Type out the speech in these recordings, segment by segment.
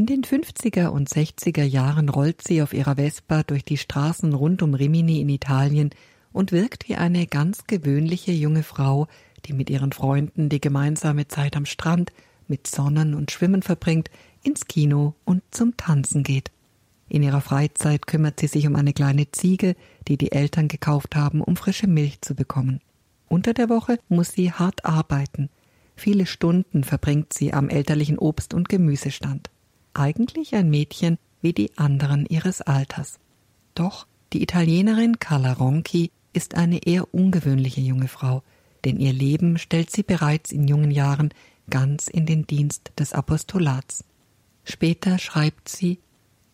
In den 50er und 60er Jahren rollt sie auf ihrer Vespa durch die Straßen rund um Rimini in Italien und wirkt wie eine ganz gewöhnliche junge Frau, die mit ihren Freunden die gemeinsame Zeit am Strand mit Sonnen und Schwimmen verbringt, ins Kino und zum Tanzen geht. In ihrer Freizeit kümmert sie sich um eine kleine Ziege, die die Eltern gekauft haben, um frische Milch zu bekommen. Unter der Woche muss sie hart arbeiten. Viele Stunden verbringt sie am elterlichen Obst- und Gemüsestand. Eigentlich ein Mädchen wie die anderen ihres Alters. Doch die Italienerin Carla Ronchi ist eine eher ungewöhnliche junge Frau, denn ihr Leben stellt sie bereits in jungen Jahren ganz in den Dienst des Apostolats. Später schreibt sie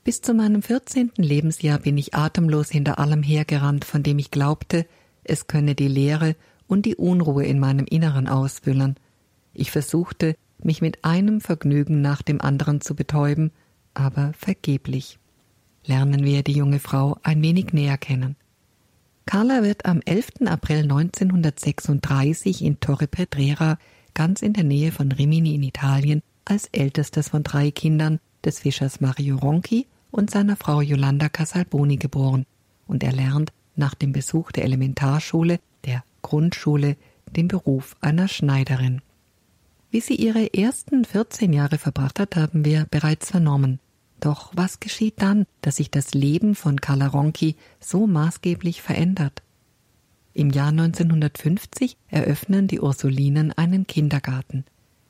bis zu meinem vierzehnten Lebensjahr bin ich atemlos hinter allem hergerannt, von dem ich glaubte, es könne die Leere und die Unruhe in meinem Inneren ausfüllen. Ich versuchte, mich mit einem Vergnügen nach dem anderen zu betäuben, aber vergeblich. Lernen wir die junge Frau ein wenig näher kennen. Carla wird am 11. April 1936 in Torre Pedrera, ganz in der Nähe von Rimini in Italien, als ältestes von drei Kindern des Fischers Mario Ronchi und seiner Frau Yolanda Casalboni geboren und er lernt nach dem Besuch der Elementarschule, der Grundschule, den Beruf einer Schneiderin. Wie sie ihre ersten 14 Jahre verbracht hat, haben wir bereits vernommen. Doch was geschieht dann, dass sich das Leben von Carla Ronchi so maßgeblich verändert? Im Jahr 1950 eröffnen die Ursulinen einen Kindergarten.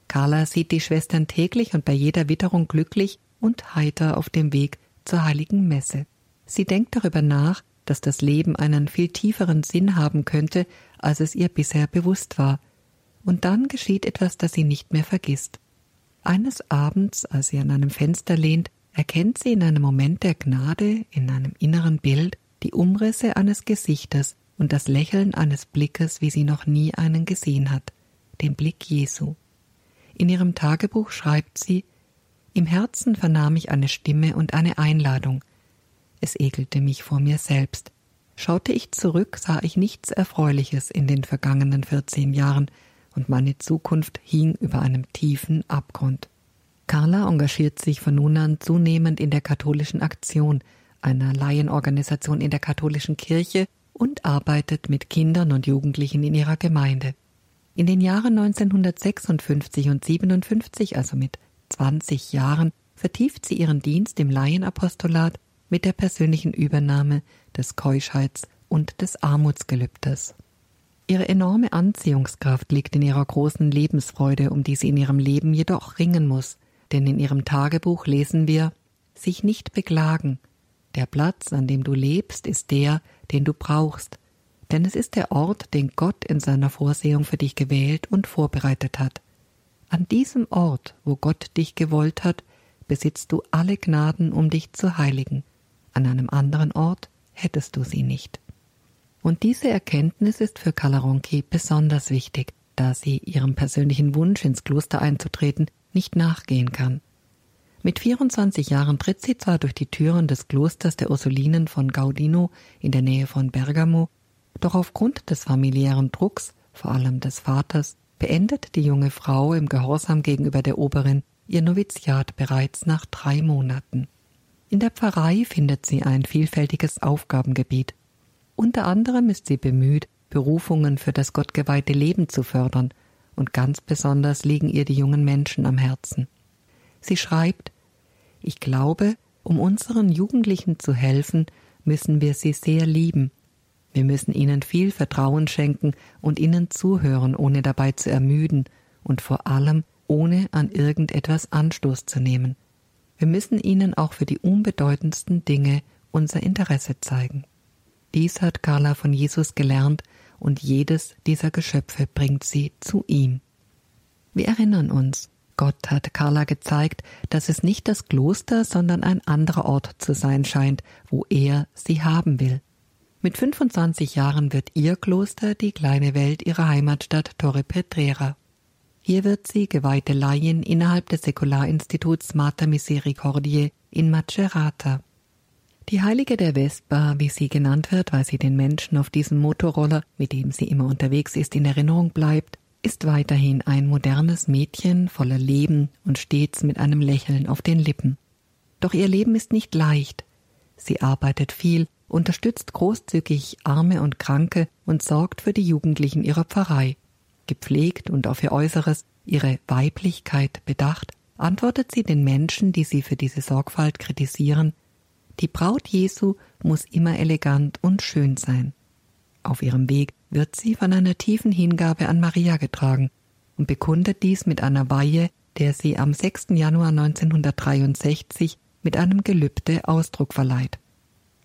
Carla sieht die Schwestern täglich und bei jeder Witterung glücklich und heiter auf dem Weg zur heiligen Messe. Sie denkt darüber nach, dass das Leben einen viel tieferen Sinn haben könnte, als es ihr bisher bewusst war. Und dann geschieht etwas, das sie nicht mehr vergisst. Eines Abends, als sie an einem Fenster lehnt, erkennt sie in einem Moment der Gnade, in einem inneren Bild, die Umrisse eines Gesichtes und das Lächeln eines Blickes, wie sie noch nie einen gesehen hat, den Blick Jesu. In ihrem Tagebuch schreibt sie im Herzen vernahm ich eine Stimme und eine Einladung. Es ekelte mich vor mir selbst. Schaute ich zurück, sah ich nichts Erfreuliches in den vergangenen vierzehn Jahren, und meine Zukunft hing über einem tiefen Abgrund. Carla engagiert sich von nun an zunehmend in der katholischen Aktion, einer Laienorganisation in der katholischen Kirche, und arbeitet mit Kindern und Jugendlichen in ihrer Gemeinde. In den Jahren 1956 und 57, also mit 20 Jahren vertieft sie ihren Dienst im Laienapostolat mit der persönlichen Übernahme des Keuschheits- und des Armutsgelübdes. Ihre enorme Anziehungskraft liegt in ihrer großen Lebensfreude, um die sie in ihrem Leben jedoch ringen muss, denn in ihrem Tagebuch lesen wir sich nicht beklagen. Der Platz, an dem du lebst, ist der, den du brauchst, denn es ist der Ort, den Gott in seiner Vorsehung für dich gewählt und vorbereitet hat. An diesem Ort, wo Gott dich gewollt hat, besitzt du alle Gnaden, um dich zu heiligen. An einem anderen Ort hättest du sie nicht. Und diese Erkenntnis ist für Kalaronki besonders wichtig, da sie ihrem persönlichen Wunsch, ins Kloster einzutreten, nicht nachgehen kann. Mit 24 Jahren tritt sie zwar durch die Türen des Klosters der Ursulinen von Gaudino in der Nähe von Bergamo, doch aufgrund des familiären Drucks, vor allem des Vaters, beendet die junge Frau im Gehorsam gegenüber der Oberin ihr Noviziat bereits nach drei Monaten. In der Pfarrei findet sie ein vielfältiges Aufgabengebiet. Unter anderem ist sie bemüht, Berufungen für das gottgeweihte Leben zu fördern, und ganz besonders liegen ihr die jungen Menschen am Herzen. Sie schreibt Ich glaube, um unseren Jugendlichen zu helfen, müssen wir sie sehr lieben, wir müssen ihnen viel Vertrauen schenken und ihnen zuhören, ohne dabei zu ermüden und vor allem ohne an irgendetwas Anstoß zu nehmen. Wir müssen ihnen auch für die unbedeutendsten Dinge unser Interesse zeigen. Dies hat Carla von Jesus gelernt und jedes dieser Geschöpfe bringt sie zu ihm. Wir erinnern uns, Gott hat Carla gezeigt, dass es nicht das Kloster, sondern ein anderer Ort zu sein scheint, wo er sie haben will. Mit 25 Jahren wird ihr Kloster die kleine Welt ihrer Heimatstadt Torre Pedrera. Hier wird sie geweihte Laien innerhalb des Säkularinstituts Mater Misericordiae in Macerata. Die Heilige der Vespa, wie sie genannt wird, weil sie den Menschen auf diesem Motorroller, mit dem sie immer unterwegs ist, in Erinnerung bleibt, ist weiterhin ein modernes Mädchen voller Leben und stets mit einem Lächeln auf den Lippen. Doch ihr Leben ist nicht leicht. Sie arbeitet viel, unterstützt großzügig Arme und Kranke und sorgt für die Jugendlichen ihrer Pfarrei. Gepflegt und auf ihr Äußeres, ihre Weiblichkeit bedacht, antwortet sie den Menschen, die sie für diese Sorgfalt kritisieren, die Braut Jesu muss immer elegant und schön sein. Auf ihrem Weg wird sie von einer tiefen Hingabe an Maria getragen und bekundet dies mit einer Weihe, der sie am 6. Januar 1963 mit einem Gelübde Ausdruck verleiht.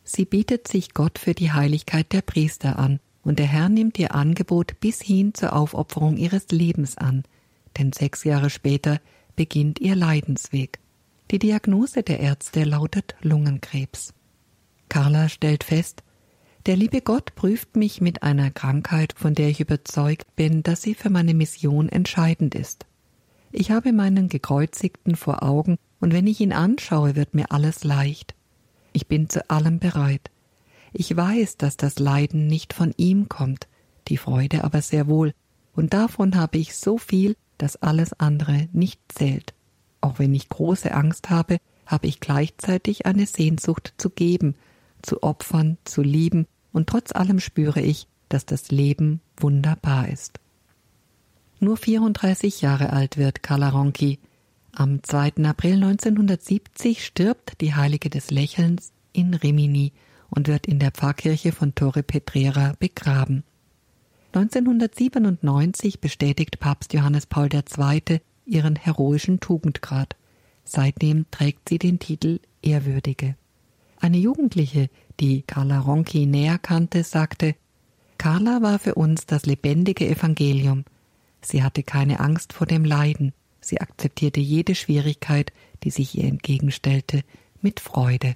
Sie bietet sich Gott für die Heiligkeit der Priester an, und der Herr nimmt ihr Angebot bis hin zur Aufopferung ihres Lebens an, denn sechs Jahre später beginnt ihr Leidensweg. Die Diagnose der Ärzte lautet Lungenkrebs. Carla stellt fest, der liebe Gott prüft mich mit einer Krankheit, von der ich überzeugt bin, dass sie für meine Mission entscheidend ist. Ich habe meinen Gekreuzigten vor Augen, und wenn ich ihn anschaue, wird mir alles leicht. Ich bin zu allem bereit. Ich weiß, dass das Leiden nicht von ihm kommt, die Freude aber sehr wohl, und davon habe ich so viel, dass alles andere nicht zählt. Auch wenn ich große Angst habe, habe ich gleichzeitig eine Sehnsucht zu geben, zu opfern, zu lieben, und trotz allem spüre ich, dass das Leben wunderbar ist. Nur 34 Jahre alt wird Carla Ronchi. Am 2. April 1970 stirbt die Heilige des Lächelns in Rimini und wird in der Pfarrkirche von Torre Petrera begraben. 1997 bestätigt Papst Johannes Paul II. Ihren heroischen Tugendgrad. Seitdem trägt sie den Titel Ehrwürdige. Eine Jugendliche, die Carla Ronchi näher kannte, sagte, Carla war für uns das lebendige Evangelium. Sie hatte keine Angst vor dem Leiden. Sie akzeptierte jede Schwierigkeit, die sich ihr entgegenstellte, mit Freude.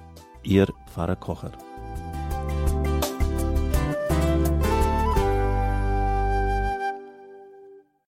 Ihr Pfarrer Kocher.